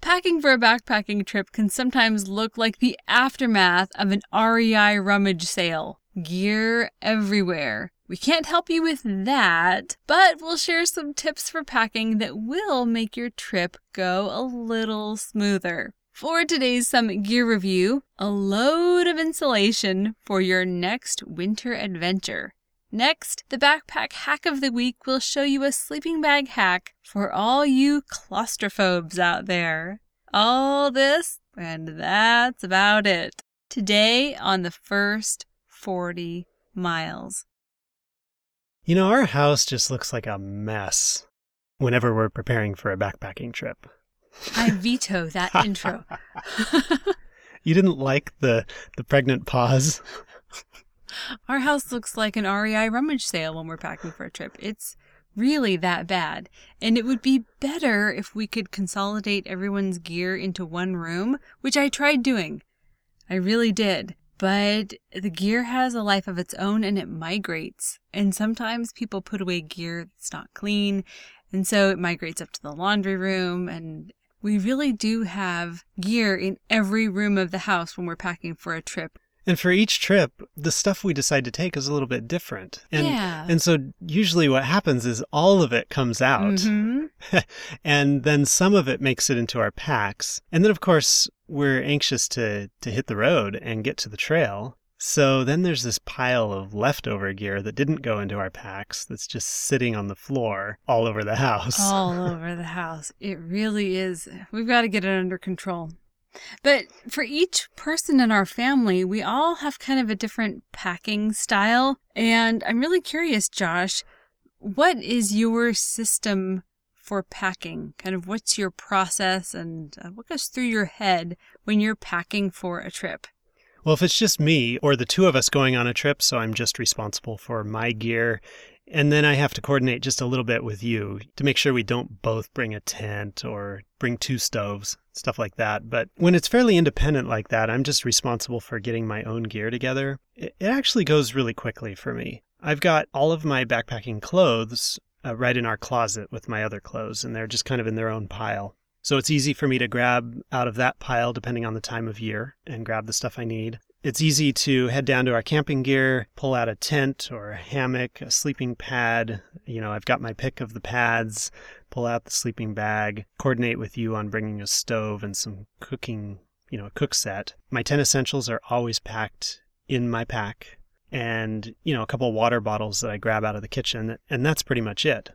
packing for a backpacking trip can sometimes look like the aftermath of an REI rummage sale. Gear everywhere. We can't help you with that, but we'll share some tips for packing that will make your trip go a little smoother. For today's Summit Gear Review, a load of insulation for your next winter adventure. Next, the backpack hack of the week will show you a sleeping bag hack for all you claustrophobes out there. All this, and that's about it. Today on the first 40 miles. You know, our house just looks like a mess whenever we're preparing for a backpacking trip. I veto that intro. you didn't like the the pregnant pause? Our house looks like an REI rummage sale when we're packing for a trip. It's really that bad. And it would be better if we could consolidate everyone's gear into one room, which I tried doing. I really did. But the gear has a life of its own and it migrates. And sometimes people put away gear that's not clean. And so it migrates up to the laundry room. And we really do have gear in every room of the house when we're packing for a trip. And for each trip, the stuff we decide to take is a little bit different. And, yeah. And so usually what happens is all of it comes out. Mm-hmm. and then some of it makes it into our packs. And then of course, we're anxious to to hit the road and get to the trail. So then there's this pile of leftover gear that didn't go into our packs that's just sitting on the floor all over the house. All over the house. It really is. We've got to get it under control. But for each person in our family, we all have kind of a different packing style. And I'm really curious, Josh, what is your system for packing? Kind of what's your process and uh, what goes through your head when you're packing for a trip? Well, if it's just me or the two of us going on a trip, so I'm just responsible for my gear and then I have to coordinate just a little bit with you to make sure we don't both bring a tent or bring two stoves, stuff like that. But when it's fairly independent like that, I'm just responsible for getting my own gear together. It, actually goes really quickly for me. I've got all of my backpacking clothes uh, right in our closet with my other clothes, and they're just kind of in their own pile. So it's easy for me to grab out of that pile depending on the time of year and grab the stuff I need. It's easy to head down to our camping gear, pull out a tent or a hammock, a sleeping pad. You know, I've got my pick of the pads, pull out the sleeping bag, coordinate with you on bringing a stove and some cooking, you know, a cook set. My tent essentials are always packed in my pack and, you know, a couple water bottles that I grab out of the kitchen. And that's pretty much it.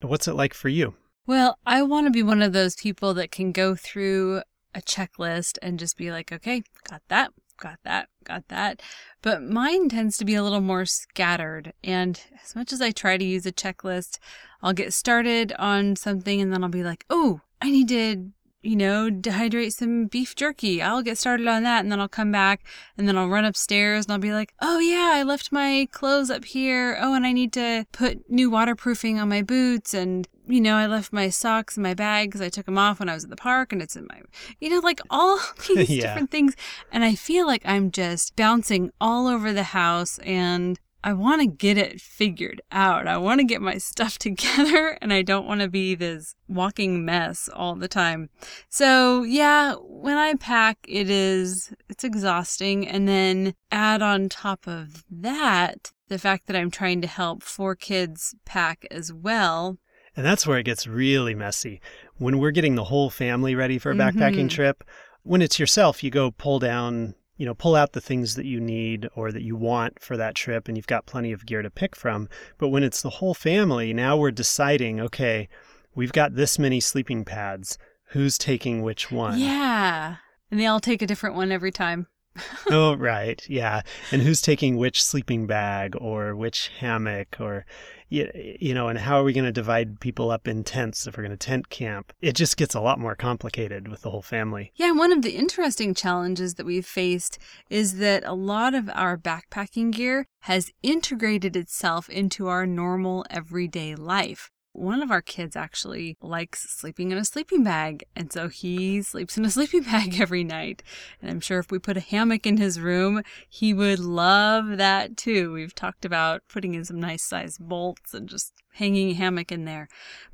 What's it like for you? Well, I want to be one of those people that can go through a checklist and just be like, okay, got that, got that, got that. But mine tends to be a little more scattered. And as much as I try to use a checklist, I'll get started on something and then I'll be like, oh, I need to you know, dehydrate some beef jerky. I'll get started on that and then I'll come back and then I'll run upstairs and I'll be like, oh yeah, I left my clothes up here. Oh, and I need to put new waterproofing on my boots. And, you know, I left my socks in my bag because I took them off when I was at the park and it's in my, you know, like all these yeah. different things. And I feel like I'm just bouncing all over the house and I want to get it figured out. I want to get my stuff together and I don't want to be this walking mess all the time. So, yeah, when I pack, it is it's exhausting and then add on top of that the fact that I'm trying to help four kids pack as well. And that's where it gets really messy. When we're getting the whole family ready for a backpacking mm-hmm. trip, when it's yourself, you go pull down you know, pull out the things that you need or that you want for that trip and you've got plenty of gear to pick from. But when it's the whole family, now we're deciding, okay, we've got this many sleeping pads. Who's taking which one? Yeah. And they all take a different one every time. oh, right. Yeah. And who's taking which sleeping bag or which hammock or you, know, and how are we going to divide people up in tents if we're going to tent camp? It just gets a lot more complicated with the whole family. Yeah, one of the interesting challenges that we've faced is that a lot of our backpacking gear has integrated itself into our normal everyday life. One of our kids actually likes sleeping in a sleeping bag, and so he sleeps in a sleeping bag every night. And I'm sure if we put a hammock in his room, he would love that too. We've talked about putting in some nice sized bolts and just hanging a hammock in there.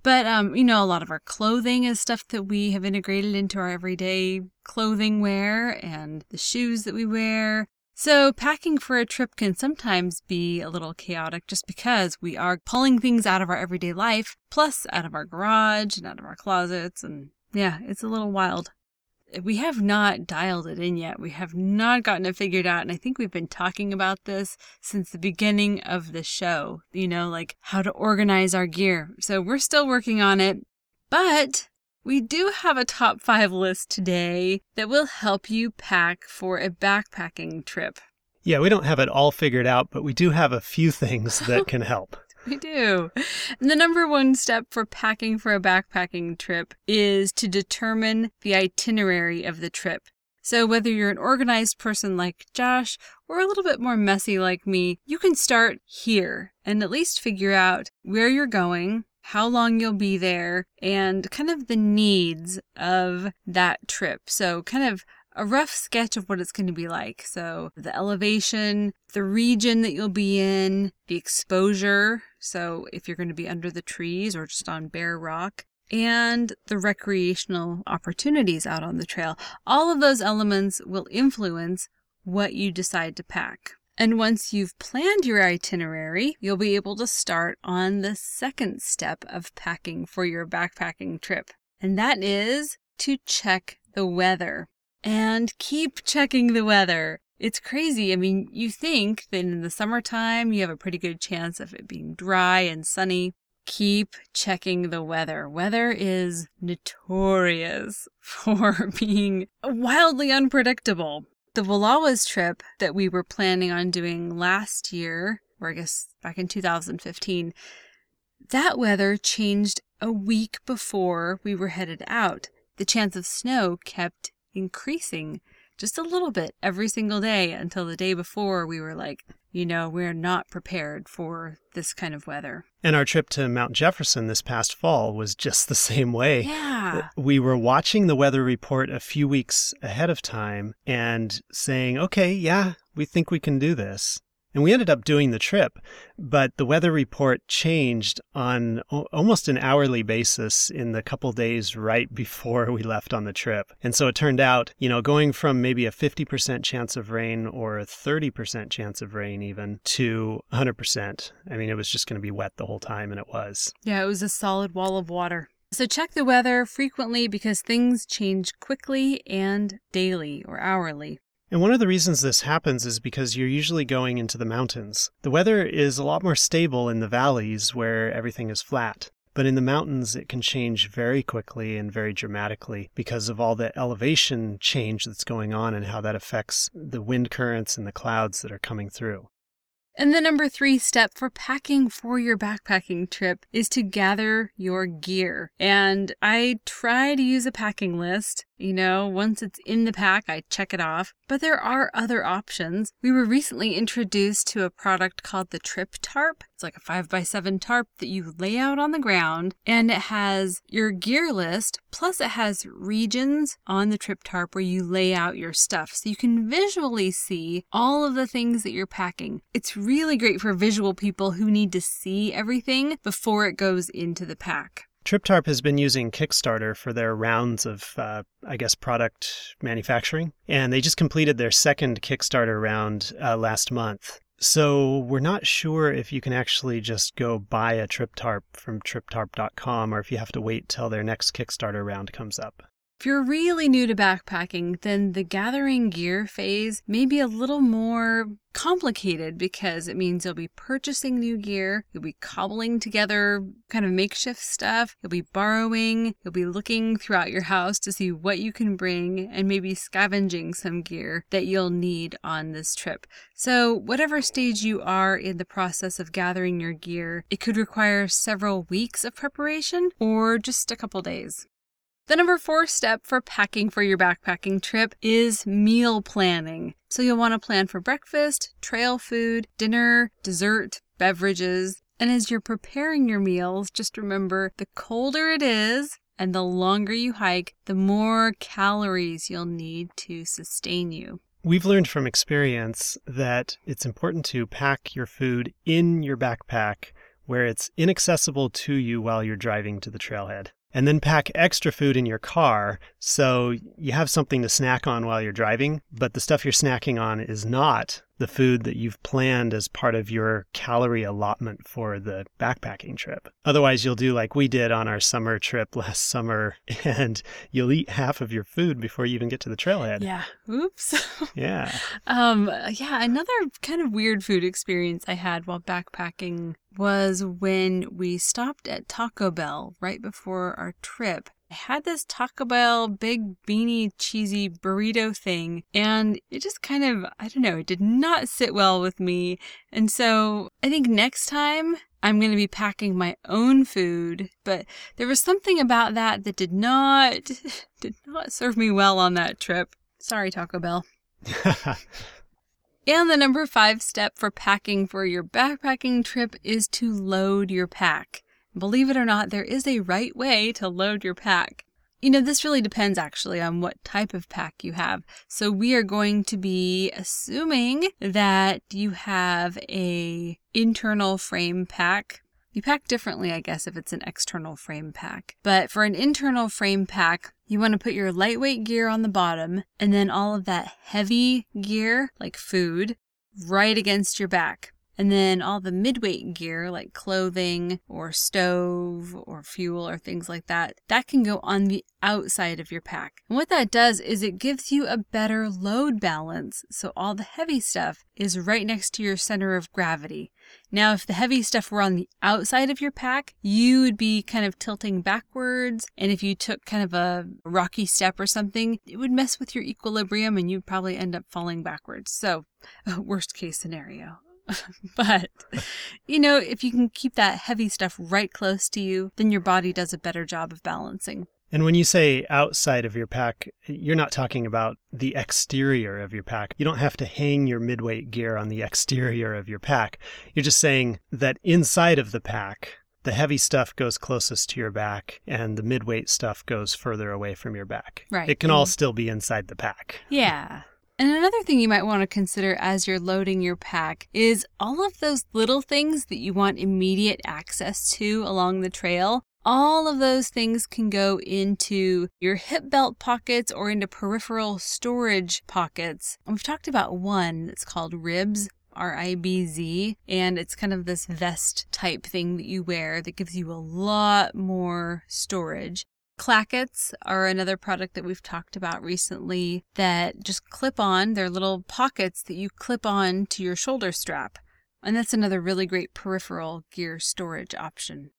But, um, you know, a lot of our clothing is stuff that we have integrated into our everyday clothing wear and the shoes that we wear. So, packing for a trip can sometimes be a little chaotic just because we are pulling things out of our everyday life, plus out of our garage and out of our closets. And yeah, it's a little wild. We have not dialed it in yet. We have not gotten it figured out. And I think we've been talking about this since the beginning of the show, you know, like how to organize our gear. So, we're still working on it. But we do have a top five list today that will help you pack for a backpacking trip. Yeah, we don't have it all figured out, but we do have a few things that can help. We do. And the number one step for packing for a backpacking trip is to determine the itinerary of the trip. So, whether you're an organized person like Josh or a little bit more messy like me, you can start here and at least figure out where you're going, how long you'll be there, and kind of the needs of that trip. So, kind of a rough sketch of what it's going to be like. So, the elevation, the region that you'll be in, the exposure. So, if you're going to be under the trees or just on bare rock, and the recreational opportunities out on the trail. All of those elements will influence what you decide to pack. And once you've planned your itinerary, you'll be able to start on the second step of packing for your backpacking trip. And that is to check the weather. And keep checking the weather. It's crazy. I mean, you think that in the summertime you have a pretty good chance of it being dry and sunny. Keep checking the weather. Weather is notorious for being wildly unpredictable the Wallowas trip that we were planning on doing last year, or I guess back in 2015, that weather changed a week before we were headed out. The chance of snow kept increasing just a little bit every single day until the day before we were like, you know, we're not prepared for this kind of weather. And our trip to Mount Jefferson this past fall was just the same way. Yeah. We were watching the weather report a few weeks ahead of time and saying, okay, yeah, we think we can do this. And we ended up doing the trip, but the weather report changed on almost an hourly basis in the couple days right before we left on the trip. And so it turned out, you know, going from maybe a 50% chance of rain or a 30% chance of rain even to 100%. I mean, it was just going to be wet the whole time, and it was. Yeah, it was a solid wall of water. So check the weather frequently because things change quickly and daily or hourly. And one of the reasons this happens is because you're usually going into the mountains. The weather is a lot more stable in the valleys where everything is flat. But in the mountains, it can change very quickly and very dramatically because of all the elevation change that's going on and how that affects the wind currents and the clouds that are coming through. And the number three step for packing for your backpacking trip is to gather your gear. And I try to use a packing list. You know, once it's in the pack, I check it off. But there are other options. We were recently introduced to a product called the Trip Tarp. It's like a 5x7 tarp that you lay out on the ground, and it has your gear list, plus it has regions on the Trip Tarp where you lay out your stuff. So you can visually see all of the things that you're packing. It's really great for visual people who need to see everything before it goes into the pack. TripTarp has been using Kickstarter for their rounds of, uh, I guess, product manufacturing. And they just completed their second Kickstarter round uh, last month. So we're not sure if you can actually just go buy a TripTarp from triptarp.com or if you have to wait till their next Kickstarter round comes up. If you're really new to backpacking, then the gathering gear phase may be a little more complicated because it means you'll be purchasing new gear, you'll be cobbling together kind of makeshift stuff, you'll be borrowing, you'll be looking throughout your house to see what you can bring, and maybe scavenging some gear that you'll need on this trip. So, whatever stage you are in the process of gathering your gear, it could require several weeks of preparation or just a couple days. The number four step for packing for your backpacking trip is meal planning. So you'll want to plan for breakfast, trail food, dinner, dessert, beverages. And as you're preparing your meals, just remember the colder it is and the longer you hike, the more calories you'll need to sustain you. We've learned from experience that it's important to pack your food in your backpack where it's inaccessible to you while you're driving to the trailhead and then pack extra food in your car so you have something to snack on while you're driving, but the stuff you're snacking on is not the food that you've planned as part of your calorie allotment for the backpacking trip. Otherwise, you'll do like we did on our summer trip last summer and you'll eat half of your food before you even get to the trailhead. Yeah. Oops. yeah. Um yeah, another kind of weird food experience I had while backpacking was when we stopped at Taco Bell right before our trip I had this Taco Bell big beanie cheesy burrito thing, and it just kind of, I don't know, it did not sit well with me. And so I think next time I'm going to be packing my own food, but there was something about that that did not, did not serve me well on that trip. Sorry, Taco Bell. And the number five step for packing for your backpacking trip is to load your pack. Believe it or not, there is a right way to load your pack. You know, this really depends actually on what type of pack you have. So we are going to be assuming that you have a internal frame pack. You pack differently, I guess, if it's an external frame pack. But for an internal frame pack, you want to put your lightweight gear on the bottom and then all of that heavy gear, like food, right against your back. And then all the midweight gear like clothing or stove or fuel or things like that, that can go on the outside of your pack. And what that does is it gives you a better load balance. So all the heavy stuff is right next to your center of gravity. Now, if the heavy stuff were on the outside of your pack, you would be kind of tilting backwards. And if you took kind of a rocky step or something, it would mess with your equilibrium and you'd probably end up falling backwards. So, worst case scenario. but, you know, if you can keep that heavy stuff right close to you, then your body does a better job of balancing. And when you say outside of your pack, you're not talking about the exterior of your pack. You don't have to hang your midweight gear on the exterior of your pack. You're just saying that inside of the pack, the heavy stuff goes closest to your back and the midweight stuff goes further away from your back. Right. It can all still be inside the pack. Yeah. And another thing you might want to consider as you're loading your pack is all of those little things that you want immediate access to along the trail. All of those things can go into your hip belt pockets or into peripheral storage pockets. We've talked about one that's called Ribz. R I B Z, and it's kind of this vest type thing that you wear that gives you a lot more storage. Clackets are another product that we've talked about recently that just clip on. They're little pockets that you clip on to your shoulder strap. And that's another really great peripheral gear storage option.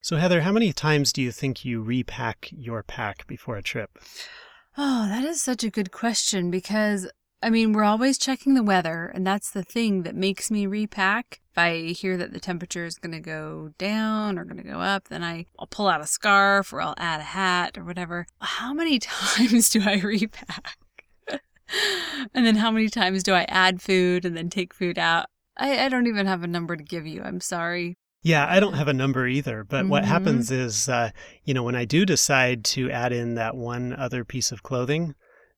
So, Heather, how many times do you think you repack your pack before a trip? Oh, that is such a good question because I mean, we're always checking the weather, and that's the thing that makes me repack. If I hear that the temperature is going to go down or going to go up, then I, I'll pull out a scarf or I'll add a hat or whatever. How many times do I repack? and then how many times do I add food and then take food out? I, I don't even have a number to give you. I'm sorry. Yeah, I don't have a number either. But Mm-hmm. what happens is, uh, you know, when I do decide to add in that one other piece of clothing,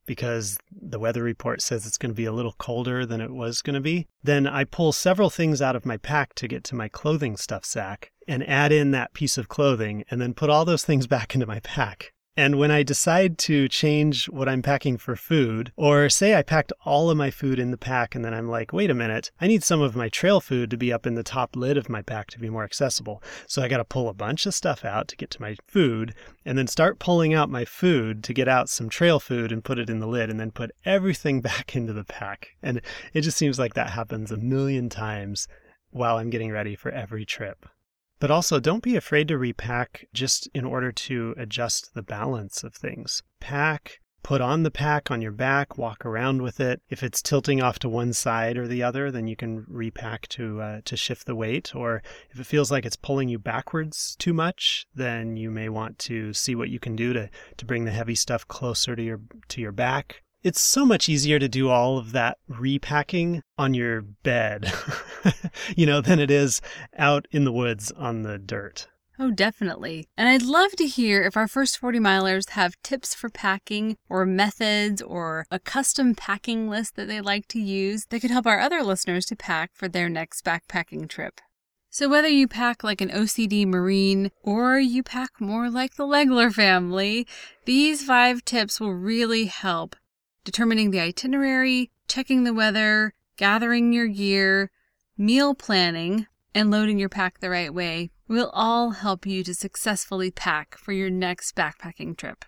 because the weather report says it's going to be a little colder than it was going to be, then I pull several things out of my pack to get to my clothing stuff sack and add in that piece of clothing and then put all those things back into my pack. And when I decide to change what I'm packing for food, or say I packed all of my food in the pack and then I'm like, wait a minute, I need some of my trail food to be up in the top lid of my pack to be more accessible. So I got to pull a bunch of stuff out to get to my food and then start pulling out my food to get out some trail food and put it in the lid and then put everything back into the pack. And it just seems like that happens a million times while I'm getting ready for every trip. But also, don't be afraid to repack just in order to adjust the balance of things. Pack, put on the pack on your back, walk around with it. If it's tilting off to one side or the other, then you can repack to uh, to shift the weight. Or if it feels like it's pulling you backwards too much, then you may want to see what you can do to to bring the heavy stuff closer to your to your back it's so much easier to do all of that repacking on your bed, you know, than it is out in the woods on the dirt. Oh, definitely. And I'd love to hear if our first 40 milers have tips for packing or methods or a custom packing list that they like to use that could help our other listeners to pack for their next backpacking trip. So, whether you pack like an OCD Marine or you pack more like the Legler family, these five tips will really help determining the itinerary, checking the weather, gathering your gear, meal planning, and loading your pack the right way will all help you to successfully pack for your next backpacking trip.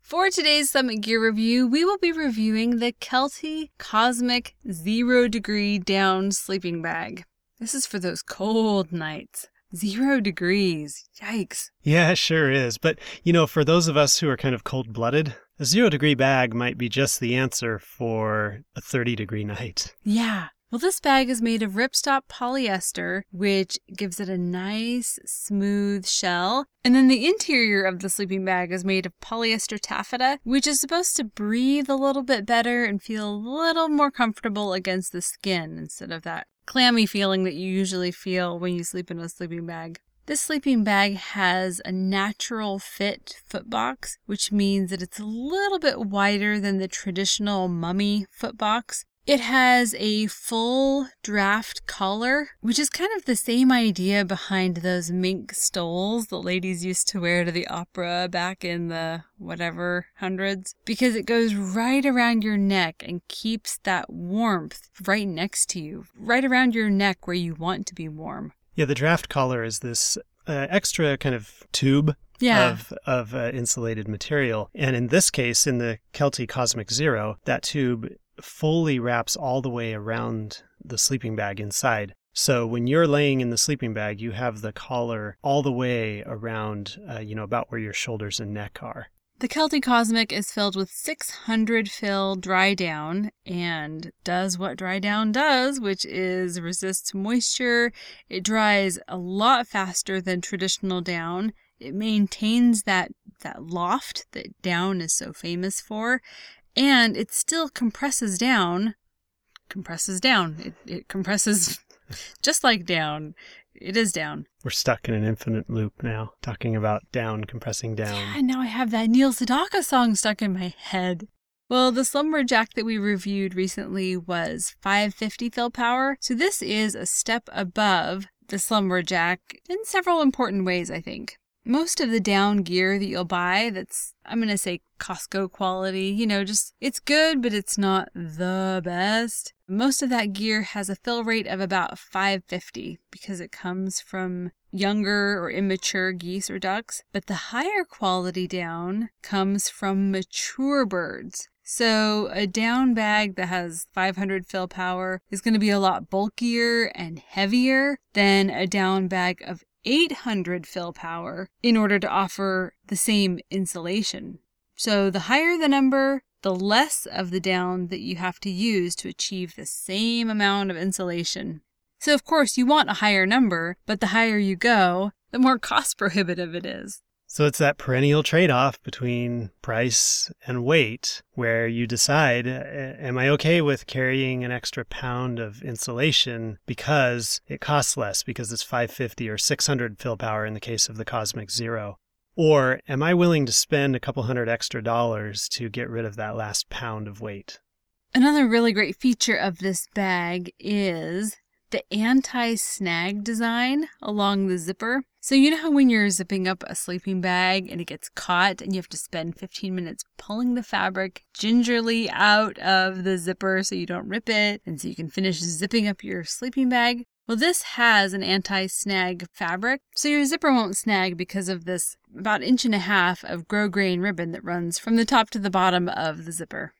For today's Summit Gear review, we will be reviewing the Kelty Cosmic Zero Degree Down Sleeping Bag. This is for those cold nights. Zero degrees. Yikes. Yeah, sure is. But, you know, for those of us who are kind of cold blooded, a zero degree bag might be just the answer for a 30 degree night. Yeah. Well, this bag is made of ripstop polyester, which gives it a nice, smooth shell. And then the interior of the sleeping bag is made of polyester taffeta, which is supposed to breathe a little bit better and feel a little more comfortable against the skin instead of that clammy feeling that you usually feel when you sleep in a sleeping bag. This sleeping bag has a natural fit foot box, which means that it's a little bit wider than the traditional mummy foot box. It has a full draft collar, which is kind of the same idea behind those mink stoles the ladies used to wear to the opera back in the whatever hundreds, because it goes right around your neck and keeps that warmth right next to you, right around your neck where you want to be warm. Yeah, the draft collar is this uh, extra kind of tube yeah. of of uh, insulated material, and in this case, in the Kelty Cosmic Zero, that tube fully wraps all the way around the sleeping bag inside. So when you're laying in the sleeping bag, you have the collar all the way around, uh, you know, about where your shoulders and neck are. The Kelty Cosmic is filled with 600 fill dry down and does what dry down does, which is resists moisture. It dries a lot faster than traditional down. It maintains that that loft that down is so famous for, and it still compresses down. Compresses down. It, it compresses just like down. It is down. We're stuck in an infinite loop now, talking about down, compressing down. Yeah, now I have that Neil Sedaka song stuck in my head. Well, the Slumberjack that we reviewed recently was 550 fill power, so this is a step above the Slumberjack in several important ways, I think most of the down gear that you'll buy that's I'm going to say Costco quality, you know, just it's good but it's not the best. Most of that gear has a fill rate of about 550 because it comes from younger or immature geese or ducks, but the higher quality down comes from mature birds. So a down bag that has 500 fill power is going to be a lot bulkier and heavier than a down bag of 800 fill power in order to offer the same insulation. So the higher the number, the less of the down that you have to use to achieve the same amount of insulation. So of course you want a higher number, but the higher you go, the more cost prohibitive it is. So it's that perennial trade off between price and weight where you decide am I okay with carrying an extra pound of insulation because it costs less because it's 550 or 600 fill power in the case of the Cosmic Zero? Or am I willing to spend a couple hundred extra dollars to get rid of that last pound of weight? Another really great feature of this bag is the anti snag design along the zipper. So, you know how when you're zipping up a sleeping bag and it gets caught and you have to spend 15 minutes pulling the fabric gingerly out of the zipper so you don't rip it and so you can finish zipping up your sleeping bag? Well, this has an anti-snag fabric, so your zipper won't snag because of this about inch and a half of grosgrain ribbon that runs from the top to the bottom of the zipper.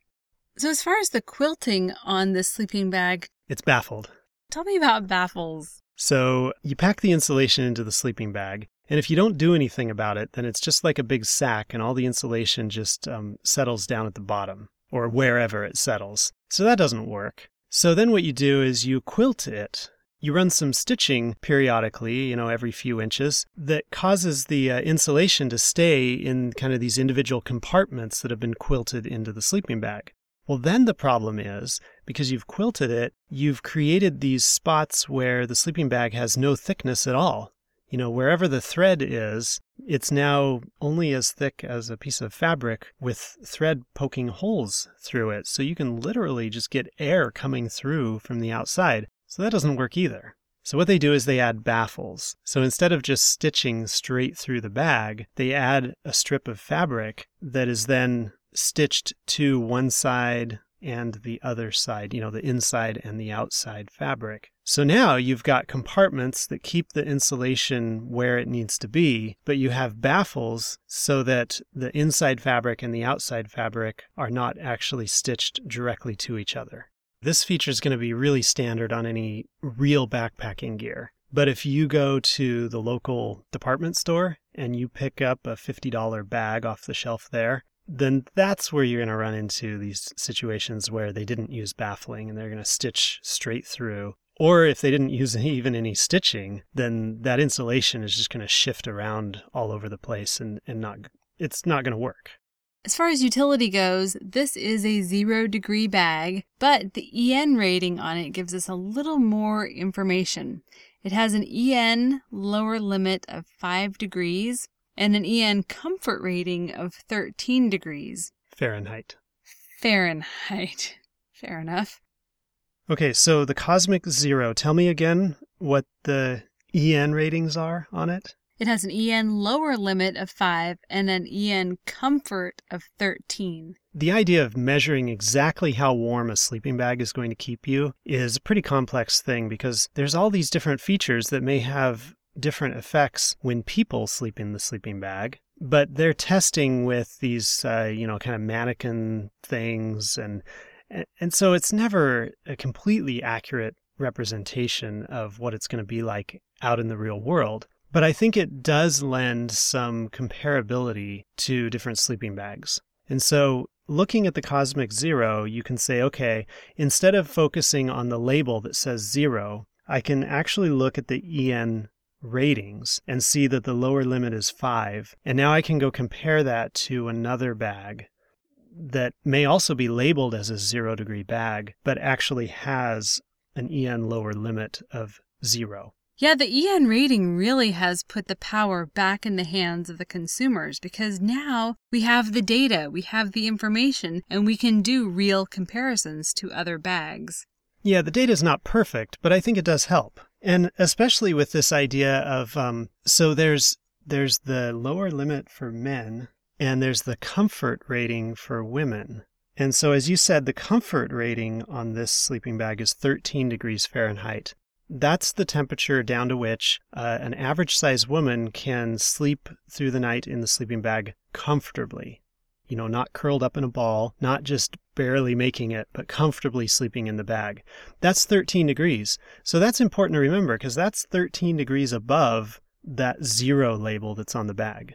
So as far as the quilting on this sleeping bag, It's baffled. Tell me about baffles. So you pack the insulation into the sleeping bag, and if you don't do anything about it, then it's just like a big sack, and all the insulation just um, settles down at the bottom or wherever it settles. So that doesn't work. So then what you do is you quilt it. You run some stitching periodically, you know, every few inches, that causes the uh, insulation to stay in kind of these individual compartments that have been quilted into the sleeping bag. Well, then the problem is because you've quilted it, you've created these spots where the sleeping bag has no thickness at all. You know, wherever the thread is, it's now only as thick as a piece of fabric with thread poking holes through it. So you can literally just get air coming through from the outside. So that doesn't work either. So what they do is they add baffles. So instead of just stitching straight through the bag, they add a strip of fabric that is then stitched to one side and the other side, you know, the inside and the outside fabric. So now you've got compartments that keep the insulation where it needs to be, but you have baffles so that the inside fabric and the outside fabric are not actually stitched directly to each other. This feature is going to be really standard on any real backpacking gear. But if you go to the local department store and you pick up a $50 bag off the shelf there, then that's where you're going to run into these situations where they didn't use baffling and they're going to stitch straight through. Or if they didn't use even any stitching, then that insulation is just going to shift around all over the place and, and not it's not going to work. As far as utility goes, this is a zero degree bag, but the EN rating on it gives us a little more information. It has an EN lower limit of 5 degrees and an EN comfort rating of 13 degrees Fahrenheit. Fahrenheit. Fair enough. Okay, so the Cosmic Zero, tell me again what the EN ratings are on it. It has an EN lower limit of 5 and an EN comfort of 13. The idea of measuring exactly how warm a sleeping bag is going to keep you is a pretty complex thing because there's all these different features that may have different effects when people sleep in the sleeping bag. But they're testing with these, uh, you know, kind of mannequin things, and and so it's never a completely accurate representation of what it's going to be like out in the real world. But I think it does lend some comparability to different sleeping bags. And so looking at the Cosmic Zero, you can say, okay, instead of focusing on the label that says zero, I can actually look at the EN ratings and see that the lower limit is five. And now I can go compare that to another bag that may also be labeled as a zero degree bag, but actually has an EN lower limit of zero. Yeah, the EN rating really has put the power back in the hands of the consumers because now we have the data, we have the information, and we can do real comparisons to other bags. Yeah, the data is not perfect, but I think it does help. And especially with this idea of um, so there's there's the lower limit for men and there's the comfort rating for women. And so as you said, the comfort rating on this sleeping bag is 13 degrees Fahrenheit. That's the temperature down to which uh, an average sized woman can sleep through the night in the sleeping bag comfortably. You know, not curled up in a ball, not just barely making it, but comfortably sleeping in the bag. That's 13 degrees. So that's important to remember because that's 13 degrees above that zero label that's on the bag.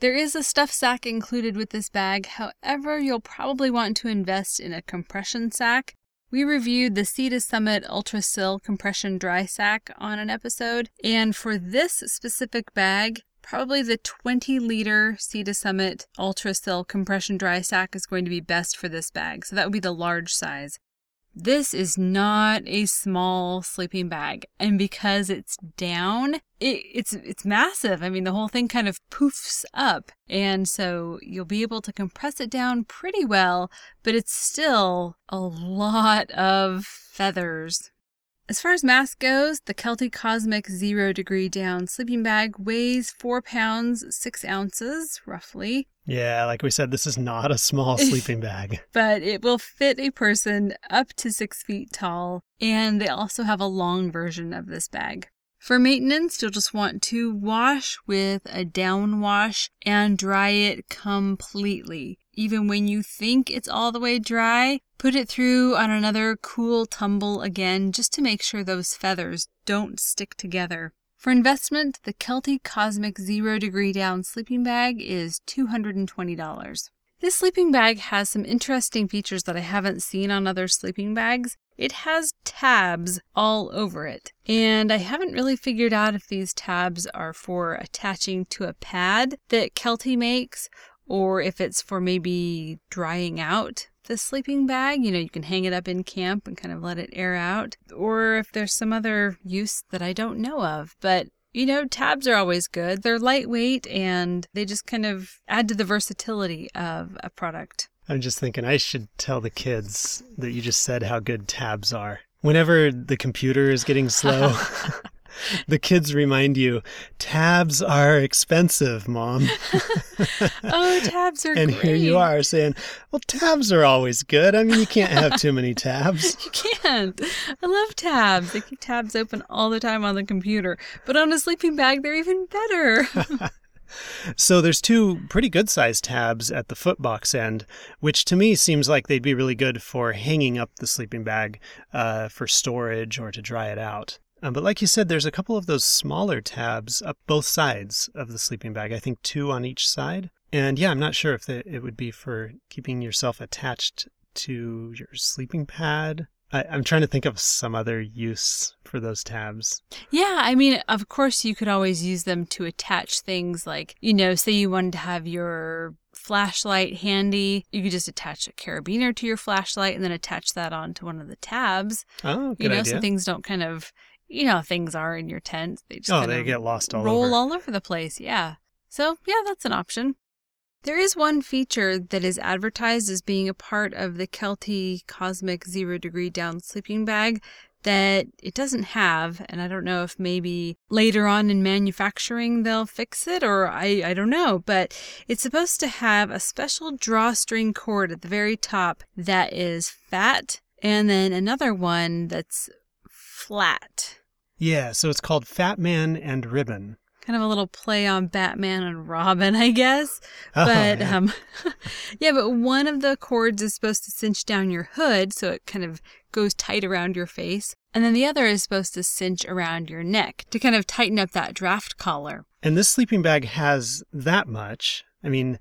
There is a stuff sack included with this bag. However, you'll probably want to invest in a compression sack. We reviewed the Sea to Summit Ultra Sil Compression Dry Sack on an episode, and for this specific bag, probably the 20 liter Sea to Summit Ultra Sil Compression Dry Sack is going to be best for this bag. So that would be the large size. This is not a small sleeping bag, and because it's down, it, it's it's massive. I mean, the whole thing kind of poofs up, and so you'll be able to compress it down pretty well, but it's still a lot of feathers. As far as mass goes, the Kelty Cosmic Zero Degree Down sleeping bag weighs 4 pounds 6 ounces, roughly. Yeah, like we said, this is not a small sleeping bag. but it will fit a person up to 6 feet tall, and they also have a long version of this bag. For maintenance, you'll just want to wash with a down wash and dry it completely. Even when you think it's all the way dry, put it through on another cool tumble again just to make sure those feathers don't stick together. For investment, the Kelty Cosmic Zero Degree Down sleeping bag is $220. This sleeping bag has some interesting features that I haven't seen on other sleeping bags. It has tabs all over it, and I haven't really figured out if these tabs are for attaching to a pad that Kelty makes or if it's for maybe drying out the sleeping bag. You know, you can hang it up in camp and kind of let it air out, or if there's some other use that I don't know of. But you know, tabs are always good. They're lightweight and they just kind of add to the versatility of a product. I'm just thinking I should tell the kids that you just said how good tabs are. Whenever the computer is getting slow, the kids remind you tabs are expensive, mom. oh, tabs are and great. here you are saying, well, tabs are always good. I mean, you can't have too many tabs. you can't. I love tabs. I keep tabs open all the time on the computer, but on a sleeping bag, they're even better. So there's two pretty good sized tabs at the foot box end, which to me seems like they'd be really good for hanging up the sleeping bag uh, for storage or to dry it out. Um, but like you said, there's a couple of those smaller tabs up both sides of the sleeping bag. I think two on each side. And yeah, I'm not sure if it would be for keeping yourself attached to your sleeping pad. I, I'm trying to think of some other use for those tabs. Yeah, I mean, of course, you could always use them to attach things like, you know, say you wanted to have your flashlight handy. You could just attach a carabiner to your flashlight and then attach that onto one of the tabs. Oh, good you know, idea. so things don't kind of, you know, how things are in your tent. They just oh, they get lost all roll over. all over the place. Yeah. So, yeah, that's an option. There is one feature that is advertised as being a part of the Kelty Cosmic Zero Degree Down sleeping bag that it doesn't have. And I don't know if maybe later on in manufacturing they'll fix it or I, I don't know. But it's supposed to have a special drawstring cord at the very top that is fat and then another one that's flat. Yeah, so it's called Fat Man and Ribbon. kind of a little play on Batman and Robin, I guess. Oh, but yeah. um yeah, but one of the cords is supposed to cinch down your hood so it kind of goes tight around your face. And then the other is supposed to cinch around your neck to kind of tighten up that draft collar. And this sleeping bag has that much. I mean,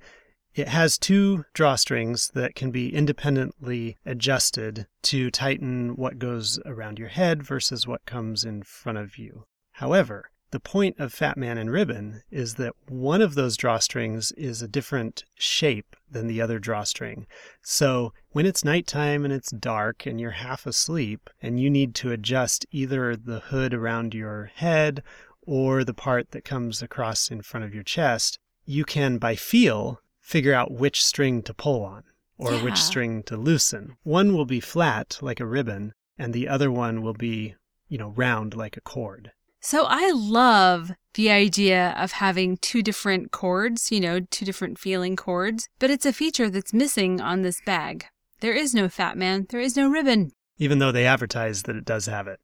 it has two drawstrings that can be independently adjusted to tighten what goes around your head versus what comes in front of you. However, the point of Fat Man and Ribbon is that one of those drawstrings is a different shape than the other drawstring. So when it's nighttime and it's dark and you're half asleep and you need to adjust either the hood around your head or the part that comes across in front of your chest, you can, by feel, figure out which string to pull on or Yeah. which string to loosen. One will be flat like a ribbon, and the other one will be, you know, round like a cord. So I love the idea of having two different cords, you know, two different feeling cords, but it's a feature that's missing on this bag. There is no fat man, there is no ribbon. even though they advertise that it does have it.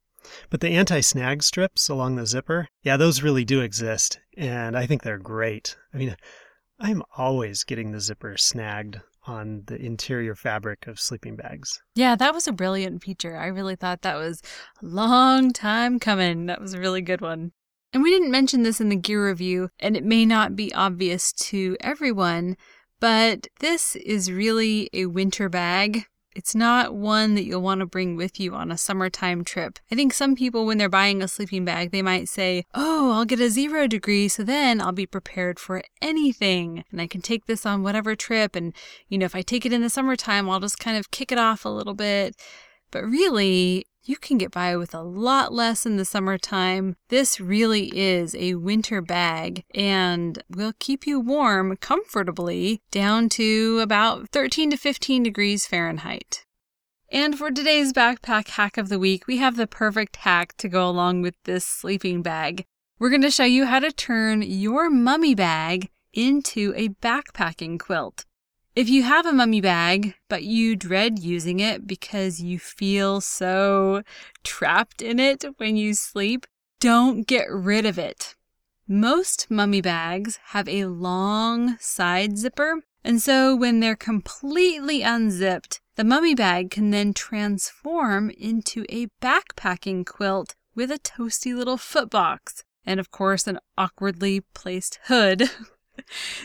But the anti snag strips along the zipper, yeah, those really do exist, and I think they're great. I mean, I'm always getting the zipper snagged on the interior fabric of sleeping bags. Yeah, that was a brilliant feature. I really thought that was a long time coming. That was a really good one. And we didn't mention this in the gear review, and it may not be obvious to everyone, but this is really a winter bag. It's not one that you'll want to bring with you on a summertime trip. I think some people, when they're buying a sleeping bag, they might say, Oh, I'll get a zero degree, so then I'll be prepared for anything. And I can take this on whatever trip. And, you know, if I take it in the summertime, I'll just kind of kick it off a little bit. But really, you can get by with a lot less in the summertime. This really is a winter bag and will keep you warm comfortably down to about 13 to 15 degrees Fahrenheit. And for today's backpack hack of the week, we have the perfect hack to go along with this sleeping bag. We're going to show you how to turn your mummy bag into a backpacking quilt. If you have a mummy bag, but you dread using it because you feel so trapped in it when you sleep, don't get rid of it. Most mummy bags have a long side zipper, and so when they're completely unzipped, the mummy bag can then transform into a backpacking quilt with a toasty little footbox and, of course, an awkwardly placed hood.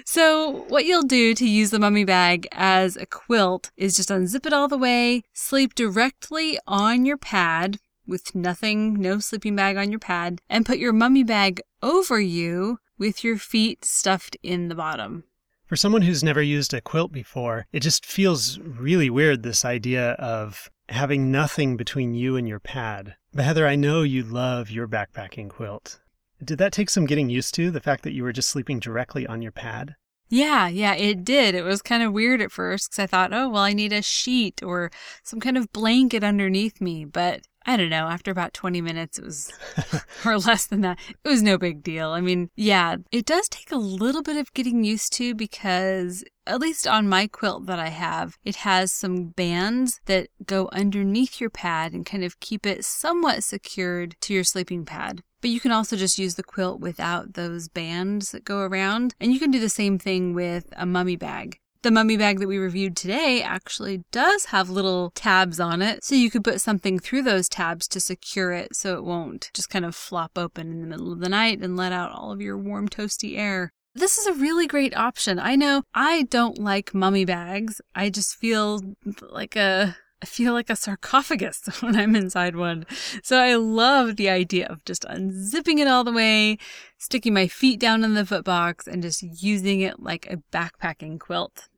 so, what you'll do to use the mummy bag as a quilt is just unzip it all the way, sleep directly on your pad with nothing, no sleeping bag on your pad, and put your mummy bag over you with your feet stuffed in the bottom. For someone who's never used a quilt before, it just feels really weird this idea of having nothing between you and your pad. But Heather, I know you love your backpacking quilt. Did that take some getting used to, the fact that you were just sleeping directly on your pad? Yeah, yeah, it did. It was kind of weird at first because I thought, oh, well, I need a sheet or some kind of blanket underneath me. But I don't know, after about 20 minutes, it was, or less than that, it was no big deal. I mean, yeah, it does take a little bit of getting used to because, at least on my quilt that I have, it has some bands that go underneath your pad and kind of keep it somewhat secured to your sleeping pad. But you can also just use the quilt without those bands that go around. And you can do the same thing with a mummy bag. The mummy bag that we reviewed today actually does have little tabs on it, so you could put something through those tabs to secure it so it won't just kind of flop open in the middle of the night and let out all of your warm, toasty air. This is a really great option. I know I don't like mummy bags. I just feel like a I feel like a sarcophagus when I'm inside one. So I love the idea of just unzipping it all the way, sticking my feet down in the footbox, and just using it like a backpacking quilt.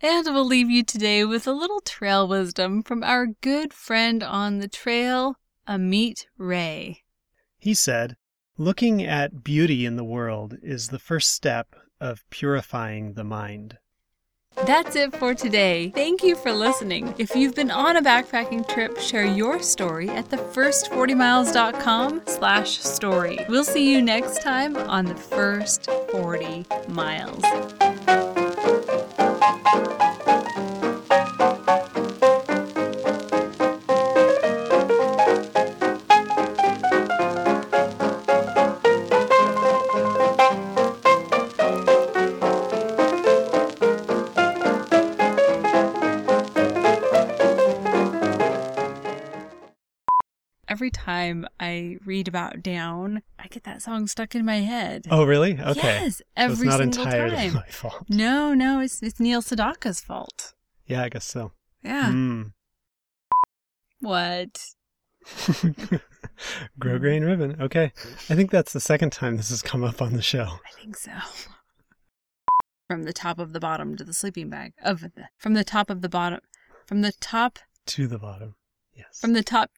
And we'll leave you today with a little trail wisdom from our good friend on the trail, Amit Ray. He said, Looking at beauty in the world is the first step of purifying the mind. That's it for today. Thank you for listening. If you've been on a backpacking trip, share your story at thefirst40miles.com slash story. We'll see you next time on The First 40 Miles. Read about down, I get that song stuck in my head. Oh, really? Okay. Yes, every so it's not single entirely time. my fault. No, no, it's it's Neil Sedaka's fault. Yeah, I guess so. Yeah. Mm. What? Grosgrain ribbon. Okay. I think that's the second time this has come up on the show. I think so. From the top of the bottom to the sleeping bag. Of the, from the top of the bottom. From the top To the bottom. Yes. from the top